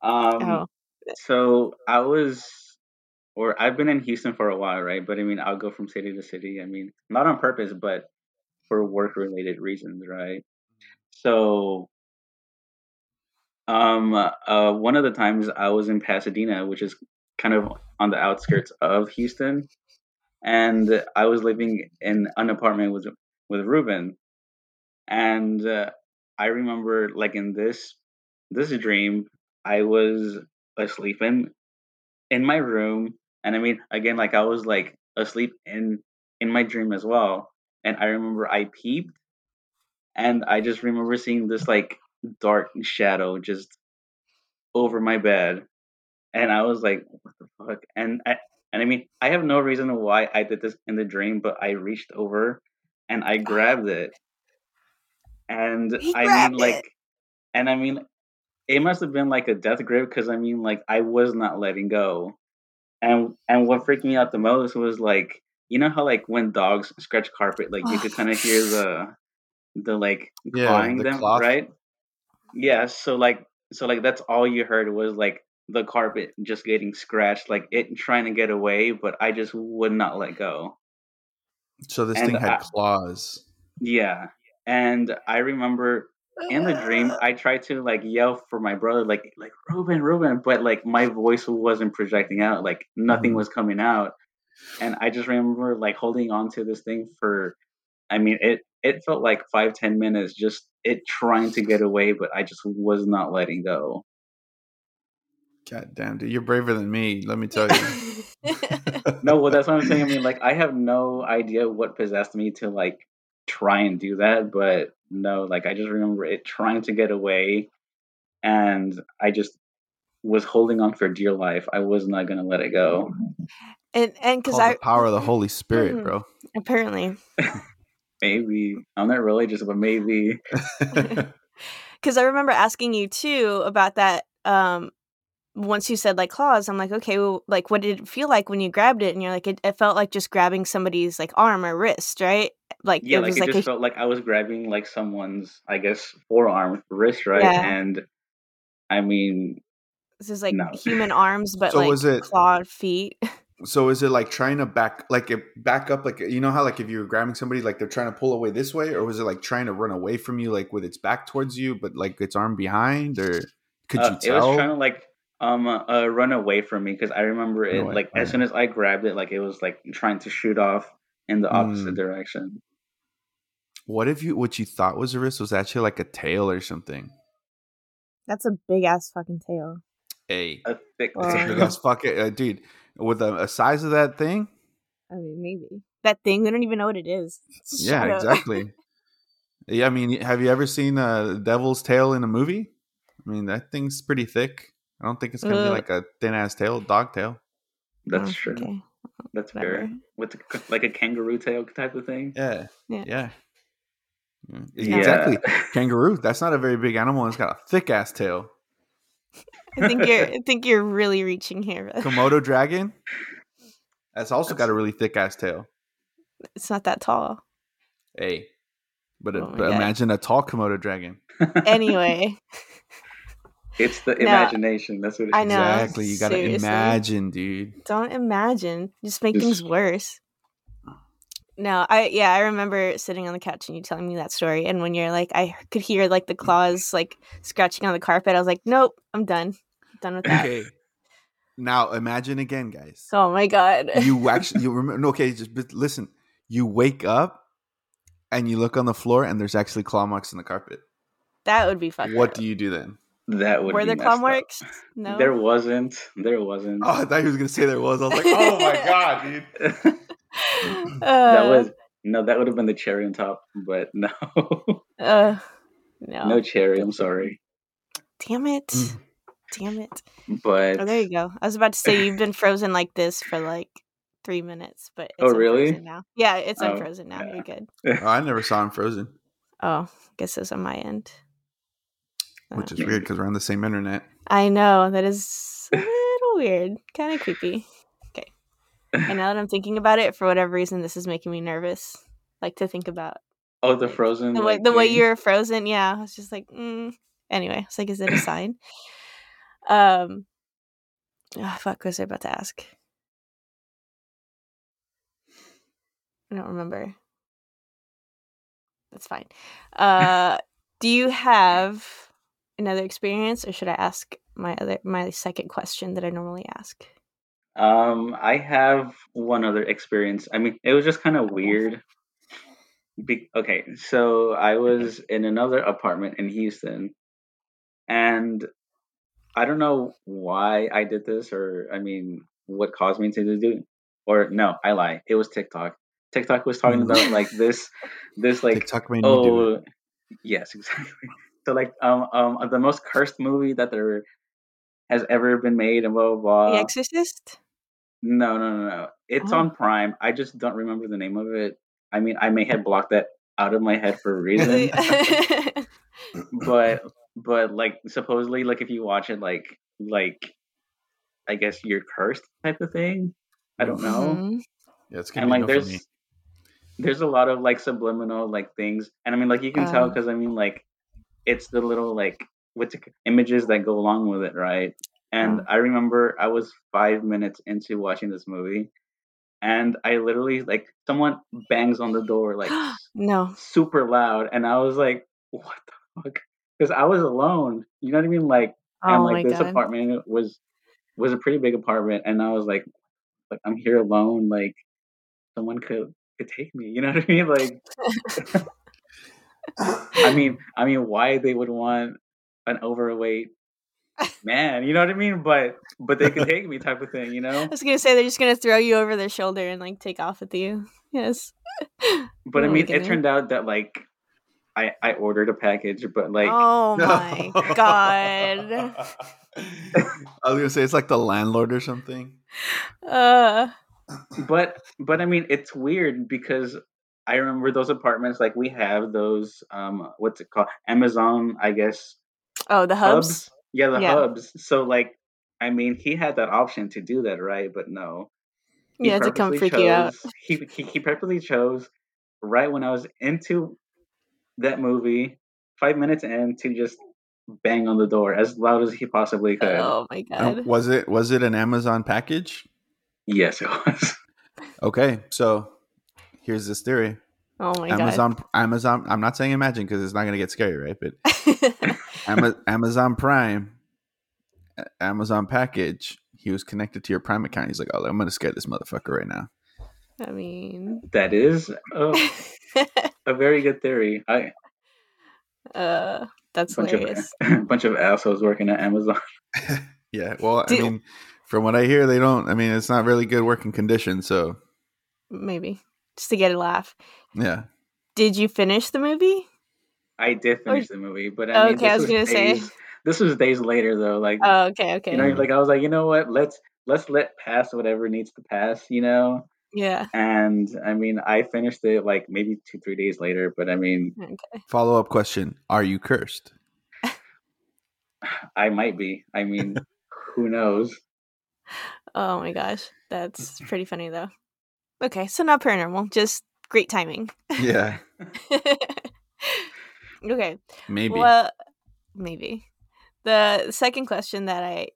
Um, Oh. so I was, or I've been in Houston for a while, right? But I mean, I'll go from city to city. I mean, not on purpose, but for work related reasons, right? So, um, uh, one of the times I was in Pasadena, which is kind of on the outskirts of Houston, and I was living in an apartment with with Ruben, and uh, I remember like in this this dream, I was asleep in in my room, and I mean again like I was like asleep in in my dream as well, and I remember I peeped, and I just remember seeing this like dark shadow just over my bed, and I was like, what the fuck? And I and I mean I have no reason why I did this in the dream, but I reached over and I grabbed it, and He I mean like, it. and I mean it must have been like a death grip because I mean like I was not letting go, and and what freaked me out the most was like you know how like when dogs scratch carpet like you could kind of <sighs> hear the the like Yeah, clawing the them cloth. right yeah so like so like that's all you heard was like the carpet just getting scratched like it trying to get away but I just would not let go So this And thing had I- claws. yeah and I remember in the dream <laughs> i tried to like yell for my brother like like ruben ruben but like my voice wasn't projecting out like nothing Mhm. was coming out and i just remember like holding on to this thing for i mean it it felt like five ten minutes just it trying to get away but i just was not letting go God damn, dude, you're braver than me. Let me <laughs> tell you. no well that's what i'm saying i mean <laughs> like i have no idea what possessed me to like try and do that but no like i just remember it trying to get away and i just was holding on for dear life i was not going to let it go and and because I the power of the Holy Spirit, Mhm. bro. apparently <laughs> maybe i'm not religious but maybe <laughs> because I remember asking you too about that. Um, once you said like claws, I'm like, okay, well, like what did it feel like when you grabbed it? And you're like, it, it felt like just grabbing somebody's like arm or wrist, right? Like yeah it like was it like just a, felt like i was grabbing like someone's i guess forearm wrist right Yeah. and i mean this is like no. human arms, but So like was it- clawed feet. <laughs> so is it like trying to back, like it back up, like you know how like if you were grabbing somebody, like they're trying to pull away this way, or was it like trying to run away from you, like with its back towards you, but like its arm behind, or could uh, you it was trying to like um uh, run away from me because i remember it away, like as soon as i grabbed it like it was like trying to shoot off in the opposite Mm. direction what if you what you thought was a wrist was actually like a tail or something? That's a big ass fucking tail. Hey, a thick Wow. it's a big ass fucking uh, dude with a, a size of that thing. I mean, maybe that thing. We don't even know what it is. <laughs> Yeah, Shut exactly. yeah, I mean, have you ever seen a devil's tail in a movie? I mean, that thing's pretty thick. I don't think it's gonna be Uh. like a thin ass tail, dog tail. that's Oh, true Okay. that's whatever. fair with like a kangaroo tail type of thing Yeah, Yeah. yeah, Yeah. Yeah. exactly. <laughs> Kangaroo. That's not a very big animal. It's got a thick ass tail. I think you're. <laughs> I think you're really reaching here. Komodo <laughs> dragon. That's also got a really thick ass tail. It's not that tall. Hey, But, Oh it, my but imagine a tall Komodo dragon. Anyway, it's the No. imagination. That's what it is. I know. exactly. You gotta imagine, dude. don't imagine. Just make Just- things worse. No, I yeah, I remember sitting on the couch and you telling me that story, and when you're like, I could hear like the claws like scratching on the carpet. I was like, nope, I'm done, done with that. Okay. Now imagine again, guys. Oh my god. You <laughs> actually you remember? no, Okay, just but listen. You wake up and you look on the floor and there's actually claw marks in the carpet. that would be fucked. What up. do you do then? That would Were be there messed claw No. There wasn't. There wasn't. Oh, I thought he was gonna say there was. I was like, <laughs> oh my god, dude. <laughs> that Uh, was no. That would have been the cherry on top, but <laughs> no, Uh, no. no cherry. I'm sorry, Damn it. Mm. Damn it. but Oh, there you go. I was about to say you've been frozen like this for like three minutes, but it's Oh, really? now. Yeah, it's Oh, unfrozen now. yeah. You're good. Oh, I never saw him frozen, Oh, guess it's on my end. Which is weird because we're on the same internet. I know that is a little weird, kind of creepy. Okay, and now that I'm thinking about it, for whatever reason, this is making me nervous. Like to think about oh, the frozen. the way like, the way you're frozen. Yeah, I was just like, mm. anyway, it's like, is it a sign? um, oh, fuck, what was I about to ask? I don't remember. That's fine. Uh, do you have another experience, or should I ask my other my second question that I normally ask? Um, I have one other experience. I mean, it was just kind of weird. Be- okay, so I was in another apartment in Houston, and I don't know why I did this, or I mean, what caused me to do. Or no, I lie. It was TikTok. TikTok was talking about like this, this <laughs> like TikTok made me do it. oh, yes, <laughs> exactly. So like um um the most cursed movie that there has ever been made, and blah blah blah. the Exorcist. No, no, no, no. It's Oh. on Prime. I just don't remember the name of it. I mean, I may have blocked that out of my head for a <laughs> reason, <laughs> but but like supposedly, like if you watch it, like like I guess you're cursed type of thing. I don't know. Mhm. Yeah, it's gonna And like there's there's a lot of like subliminal like things, and I mean like you can tell Oh. because I mean like it's the little like with it, images that go along with it, right? And Oh. I remember I was five minutes into watching this movie, and I literally like someone bangs on the door like <gasps> no. super loud, and I was like, "What the fuck?" Because I was alone. You know what I mean? Like, and Oh like this god. apartment was was a pretty big apartment, and I was like, "Like I'm here alone. Like, someone could could take me." You know what I mean? Like, <laughs> <laughs> <laughs> I mean, I mean, why they would want an overweight man? You know what I mean? But but they could take me, <laughs> type of thing. You know? I was gonna say they're just gonna throw you over their shoulder and like take off with you. Yes. <laughs> But I Oh mean, it turned out that like I I ordered a package, but like oh my god. I was gonna say it's like the landlord or something. Uh. but but I mean, it's weird because I remember those apartments like we have those um what's it called Amazon I guess Oh, the hubs. Yeah, the Yeah. hubs. So like I mean, he had that option to do that, right? But no. He Yeah, to come purposely freak you out. chose- He, he he purposely chose right when I was into that movie, five minutes in, to just bang on the door as loud as he possibly could. Oh my Uh, god. was it was it an Amazon package? Yes, it was. Okay, so here's this theory. Oh my Amazon Amazon I'm not saying imagine because it's not gonna get scary, right? But <laughs> Amazon Prime, Amazon package. He was connected to your Prime account. He's like, "Oh, I'm gonna scare this motherfucker right now." I mean, That is a, <laughs> a very good theory. I uh, that's bunch hilarious. of <laughs> bunch of assholes working at Amazon. Yeah. Well, I mean, from what I hear, they don't. I mean, it's not really good working conditions. So Maybe just to get a laugh. yeah. Did you finish the movie? I did Or- finish the movie, but I mean, Okay, I this was gonna say. days, this was days later though. Like Oh, okay, okay. you know, like I was like, you know what? Let's let's let pass whatever needs to pass. You know. yeah. And I mean, I finished it like maybe two, three days later. But I mean, Okay. Follow up question: Are you cursed? <sighs> I might be. I mean, <laughs> who knows? Oh my gosh, that's pretty funny though. Okay, so not paranormal, just great timing. Yeah. <laughs> Okay. Maybe. Well, maybe. The second question that I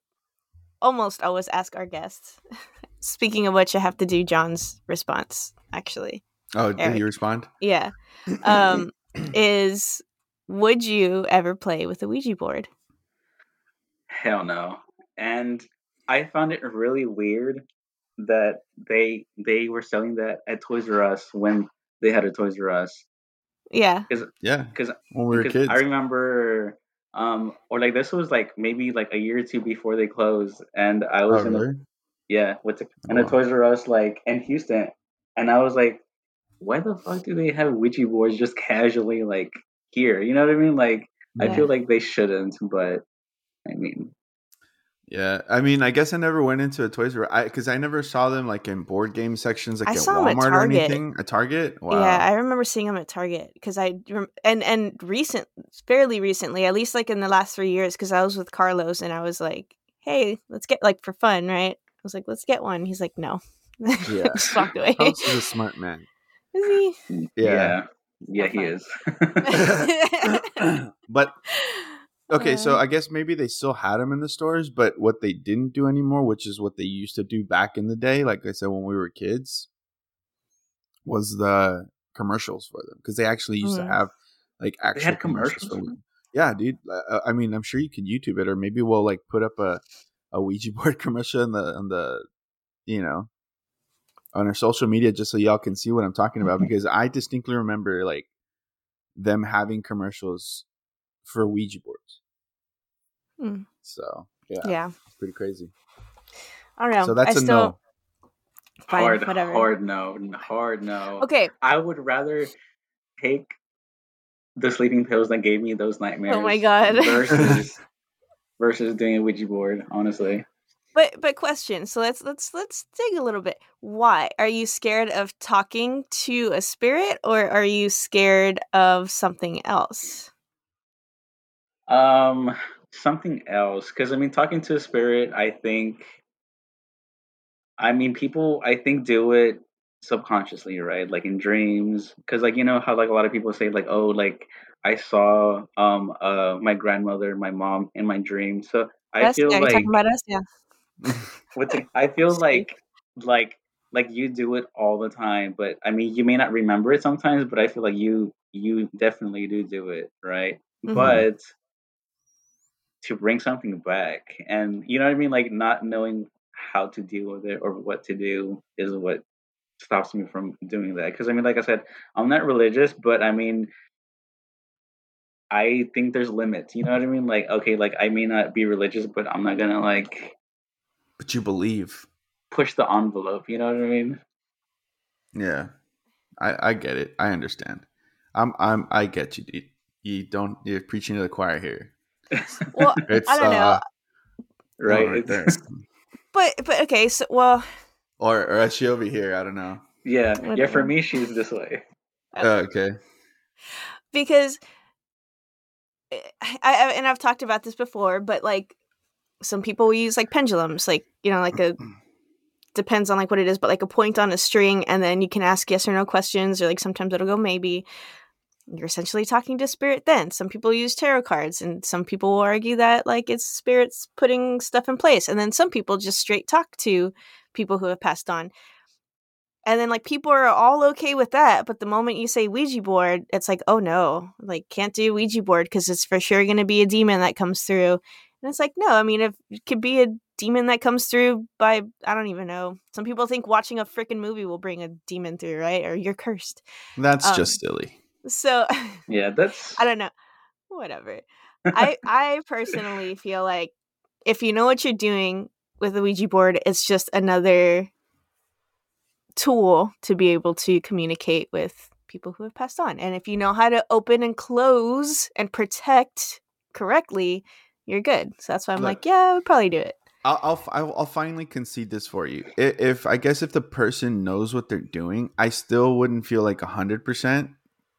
almost always ask our guests. <laughs> Speaking of which, I have to do John's response. Actually, oh, did Eric. you respond? yeah. <coughs> Um, is would you ever play with a Ouija board? Hell no. And I found it really weird that they they were selling that at Toys R Us when they had a Toys R Us. Yeah. yeah, because when we were Because kids. I remember, um, or like this was like maybe like a year or two before they closed, and I oh, was in a yeah with the, in Oh, a. Toys R Us like in Houston, and I was like, why the fuck do they have Ouija boards just casually like here? You know what I mean? Like I feel like they shouldn't, but I mean, Yeah, I mean, I guess I never went into a Toys R Us because I never saw them like in board game sections, like I at saw 'em at Walmart or anything. A Target, wow. Yeah, I remember seeing them at Target because I and and recent, fairly recently, at least like in the last three years, because I was with Carlos and I was like, "Hey, let's get like for fun, right?" I was like, "Let's get one." He's like, "No," Yeah. just <laughs> walked away. Carlos is a smart man. Is he? yeah, yeah, Oh, he fine. is. <laughs> <laughs> but okay, so I guess maybe they still had them in the stores, but what they didn't do anymore, which is what they used to do back in the day, like I said when we were kids, was the commercials for them because they actually used Mhm. to have like actual had commercials. commercials? yeah, dude. Uh, I mean, I'm sure you can YouTube it, or maybe we'll like put up a a Ouija <laughs> board commercial on the on the you know on our social media just so y'all can see what I'm talking about <laughs> because I distinctly remember like them having commercials for Ouija boards. Hmm. So yeah, yeah, it's pretty crazy. I don't know. So that's I a still, no. Fine, hard, whatever. hard no, hard no. Okay. I would rather take the sleeping pills that gave me those nightmares. Oh my God. Versus <laughs> versus doing a Ouija board, honestly. But but question. So let's let's let's dig a little bit. Why are you scared of talking to a spirit, or are you scared of something else? Um, something else, because I mean, talking to a spirit, I think. I mean, people, I think, do it subconsciously, right? Like in dreams, because like you know how like a lot of people say like, oh, like I saw um uh my grandmother, my mom in my dream. So I Us? feel yeah, like talking about us? Yeah. <laughs> with the, I feel like like like you do it all the time, but I mean you may not remember it sometimes, but I feel like you you definitely do do it, right? Mhm. But to bring something back and you know what I mean, like not knowing how to deal with it or what to do is what stops me from doing that. Because I mean, like I said, I'm not religious, but I mean. I think there's limits. You know what I mean? Like, okay, like I may not be religious, but I'm not gonna like But you believe. push the envelope. You know what I mean? Yeah. I, I get it. I understand. I'm I'm I get you, dude. You don't you're preaching to the choir here. Well, <laughs> It's I don't know, uh, right? right there. <laughs> But but okay. So well, or or is she over here? I don't know. yeah, yeah. For me, she's this way. Oh, okay. because eh, I, I and I've talked about this before, but like some people use like pendulums, like you know, like a depends on like what it is, but like a point on a string, and then you can ask yes or no questions, or like sometimes it'll go maybe. You're essentially talking to spirit. Then some people use tarot cards, and some people will argue that like it's spirits putting stuff in place, and then some people just straight talk to people who have passed on. And then like people are all okay with that, but the moment you say Ouija board, it's like, oh no, like can't do Ouija board because it's for sure going to be a demon that comes through. And it's like, no, I mean, if it could be a demon that comes through by I don't even know. Some people think watching a freaking movie will bring a demon through, right? Or you're cursed. That's Um, just silly. So <laughs> Yeah, that's I don't know. Whatever. <laughs> I I personally feel like if you know what you're doing with the Ouija board, it's just another tool to be able to communicate with people who have passed on. And if you know how to open and close and protect correctly, you're good. So that's why I'm Look. like, yeah, I would probably do it. I'll, I'll I'll I'll finally concede this for you. I- If I guess if the person knows what they're doing, I still wouldn't feel like hundred percent.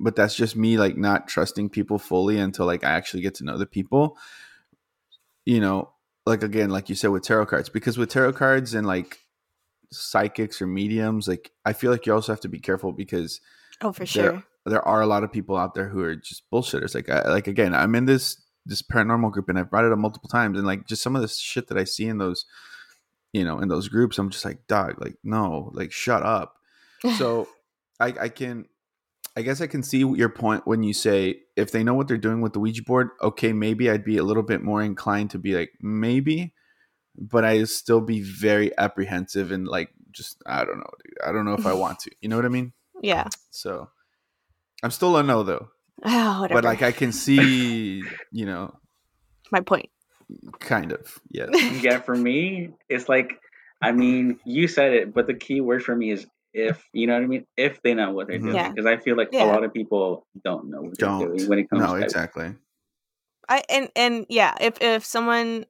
But that's just me like not trusting people fully until like I actually get to know the people. You know, like again, like you said with tarot cards, because with tarot cards and like psychics or mediums, like I feel like you also have to be careful because Oh, for There- sure. there are a lot of people out there who are just bullshitters. Like, I, like again, I'm in this this paranormal group, and I've brought it up multiple times, and like just some of the shit that I see in those, you know, in those groups, I'm just like, dog, like no, like shut up. So, <laughs> I I can. I guess I can see your point when you say if they know what they're doing with the Ouija board, okay, maybe I'd be a little bit more inclined to be like, maybe, but I still be very apprehensive and like just I don't know, dude. I don't know if I want to. You know what I mean? <laughs> Yeah. So I'm still a no though. <sighs> Oh, whatever. But like I can see, <laughs> you know, my point. kind of. Yes. yeah, for me, it's like, I mean, you said it, but the key word for me is if. You know what I mean? If they know what they're Mhm. doing, Yeah. because I feel like Yeah. a lot of people don't know what Don't. they're doing when it comes No, to exactly. I and and yeah, if if someone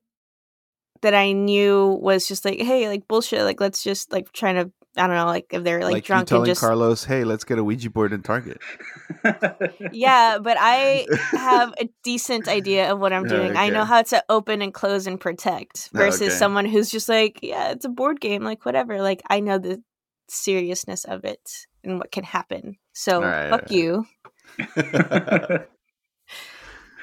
that I knew was just like, hey, like bullshit, like let's just like trying to I don't know, like if they're like, Like, you drunk and just Carlos, "Hey, let's get a Ouija board in Target." Yeah, but I <laughs> have a decent idea of what I'm Yeah, doing. I know how to open and close and protect Oh, versus okay. someone who's just like, yeah, it's a board game, like whatever. Like I know the seriousness of it and what can happen. So Alright, fuck you. <laughs>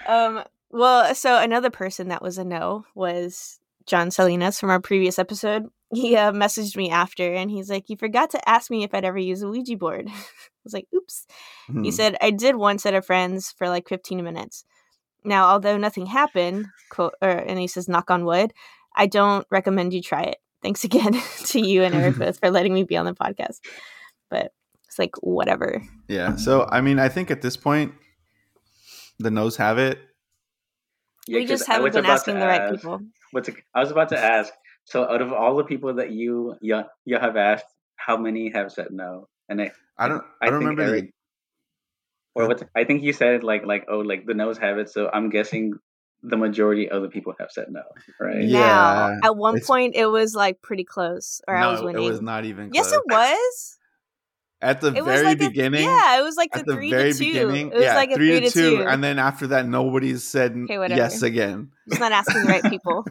Um well, so another person that was a no was John Salinas from our previous episode. He uh, messaged me after and he's like, You forgot to ask me if I'd ever use a Ouija board. <laughs> I was like, Oops. He Hmm. said, I did one set of friends for like 15 minutes. Now, although nothing happened, quote, or, and he says, knock on wood, I don't recommend you try it. Thanks again <laughs> to you and Eric both <laughs> for letting me be on the podcast. But it's like, whatever. yeah. So I mean, I think at this point, the no's have it. Yeah, we 'cause just haven't been asking to the right people. What's it- I was about to ask. So, out of all the people that you you, you have asked, how many have said no? And I, I don't. I, I don't think remember Eric- the. or what? I think you said like like oh like the no's have it. So I'm guessing the majority of the people have said no, right? Yeah, now, at one it's- point, it was like pretty close, or I was winning. it was not even. yes, it <laughs> was. At the It was very like a- beginning. yeah, it was like the At the three very to two. beginning, it was yeah, like a three, to two, two. and then after that, nobody's said Okay, yes again. Just not asking the right people.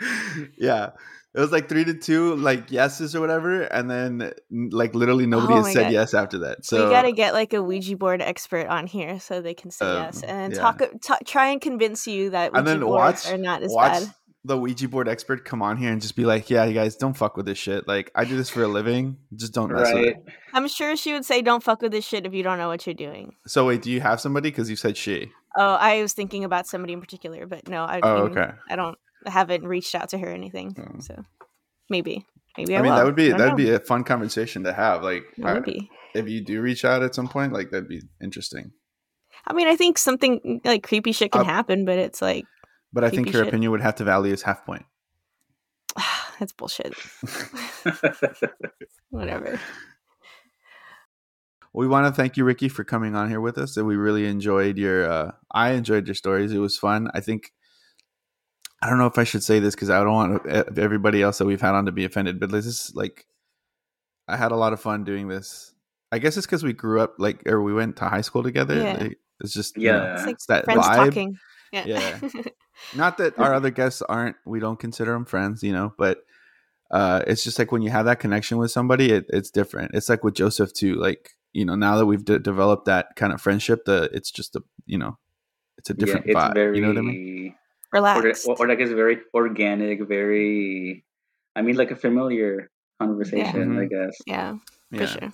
<laughs> yeah, it was like three to two, like yeses or whatever, and then like literally nobody Oh has said God. yes after that. So we got to get like a Ouija board expert on here so they can say Um, yes and then yeah. talk, ta try and convince you that Ouija and then boards watch are not as watch bad. the Ouija board expert come on here and just be like, "Yeah, you guys don't fuck with this shit. Like, I do this for a living. Just don't mess with it." I'm sure she would say, "Don't fuck with this shit if you don't know what you're doing." So wait, do you have somebody? Because you said she. Oh, I was thinking about somebody in particular, but no, I, Oh, okay. I don't I haven't reached out to her or anything. So maybe, maybe I, I mean, will. that would be that'd be a fun conversation to have. Like, That I- if you do reach out at some point, like that'd be interesting. I mean, I think something like creepy shit can Uh, happen, but it's like But I think your shit. opinion would have to value as half point. <sighs> that's bullshit. <laughs> <laughs> Whatever. We want to thank you, Ricky, for coming on here with us, and we really enjoyed your. Uh, I enjoyed your stories. It was fun. I think. I don't know if I should say this because I don't want everybody else that we've had on to be offended, but this is like, I had a lot of fun doing this. I guess it's because we grew up like, or we went to high school together. Yeah. Like, it's just you know, Yeah. It's like it's that friends vibe. talking. Yeah. Yeah. <laughs> not that our other guests aren't we don't consider them friends you know but uh it's just like when you have that connection with somebody it, it's different it's like with joseph too like you know now that we've de- developed that kind of friendship the it's just a you know it's a different yeah, it's vibe very you know what i mean or, Relaxed. or, or like it's very organic, very. I mean, like a familiar conversation, Mhm. I guess. yeah, yeah for sure.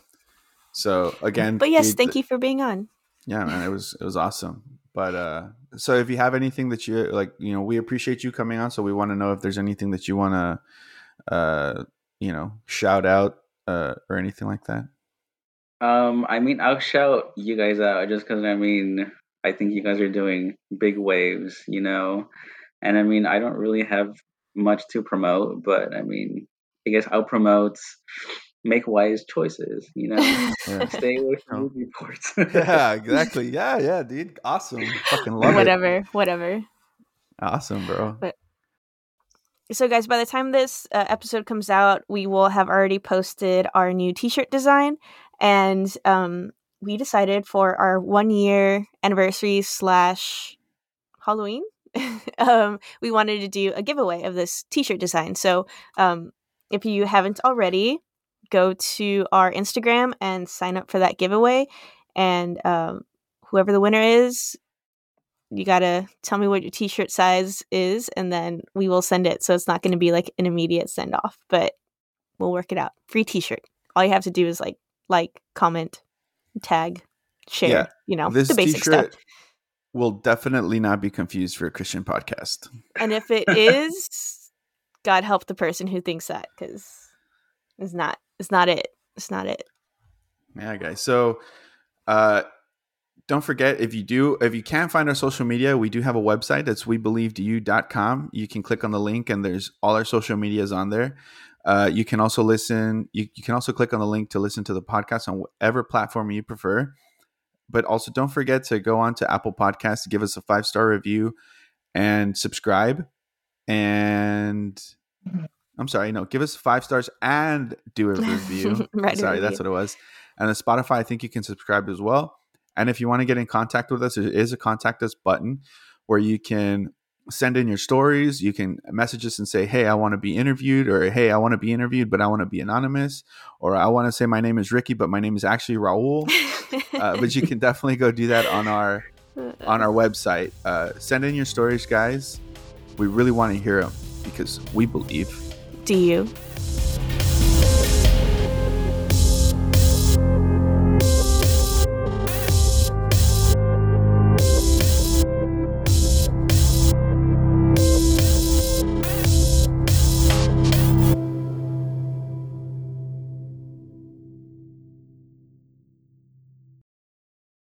so again But yes, we- thank you for being on. yeah man it was it was awesome but uh so if you have anything that you like you know we appreciate you coming on so we want to know if there's anything that you want to uh you know shout out uh or anything like that Um, I mean, I'll shout you guys out just because I mean, I think you guys are doing big waves, you know, and I mean, I don't really have much to promote, but I mean, I guess I'll promote make wise choices, you know, <laughs> yeah stay away from Oh. movie reports. <laughs> yeah, exactly. Yeah, yeah, dude. Awesome. Fucking love it. whatever, whatever. Awesome, bro. But- So, guys, by the time this uh, episode comes out, we will have already posted our new T-shirt design, and um, we decided for our one-year anniversary slash Halloween, <laughs> um, we wanted to do a giveaway of this T-shirt design. So, um, if you haven't already, go to our Instagram and sign up for that giveaway. And um, whoever the winner is, you gotta tell me what your t-shirt size is, and then we will send it. So it's not to be like an immediate send off, but we'll work it out. Free t-shirt. All you have to do is like, like, comment, tag, share. Yeah. You know, this the basic stuff. will definitely not be confused for a Christian podcast. And if it is, God help the person who thinks that because it's not. It's not it. It's not it. Yeah, guys. So, uh, don't forget if you do if you can't find our social media we do have a website that's webelievedyou.com you can click on the link and there's all our social medias on there uh, you can also listen you, you can also click on the link to listen to the podcast on whatever platform you prefer. But also don't forget to go on to apple podcasts give us a five star review and subscribe. And i'm sorry no give us five stars and do a <laughs> review. A sorry that's what it was. And then spotify i think you can subscribe as well. And if you want to get in contact with us, there is a contact us button where you can send in your stories. You can message us and say, hey, I want to be interviewed, or hey, I want to be interviewed, but I want to be anonymous, or I want to say my name is Ricky, but my name is actually Raul. <laughs> Uh, but you can definitely go do that on our on our website. Uh, send in your stories, guys. We really want to hear them because we believe Do you?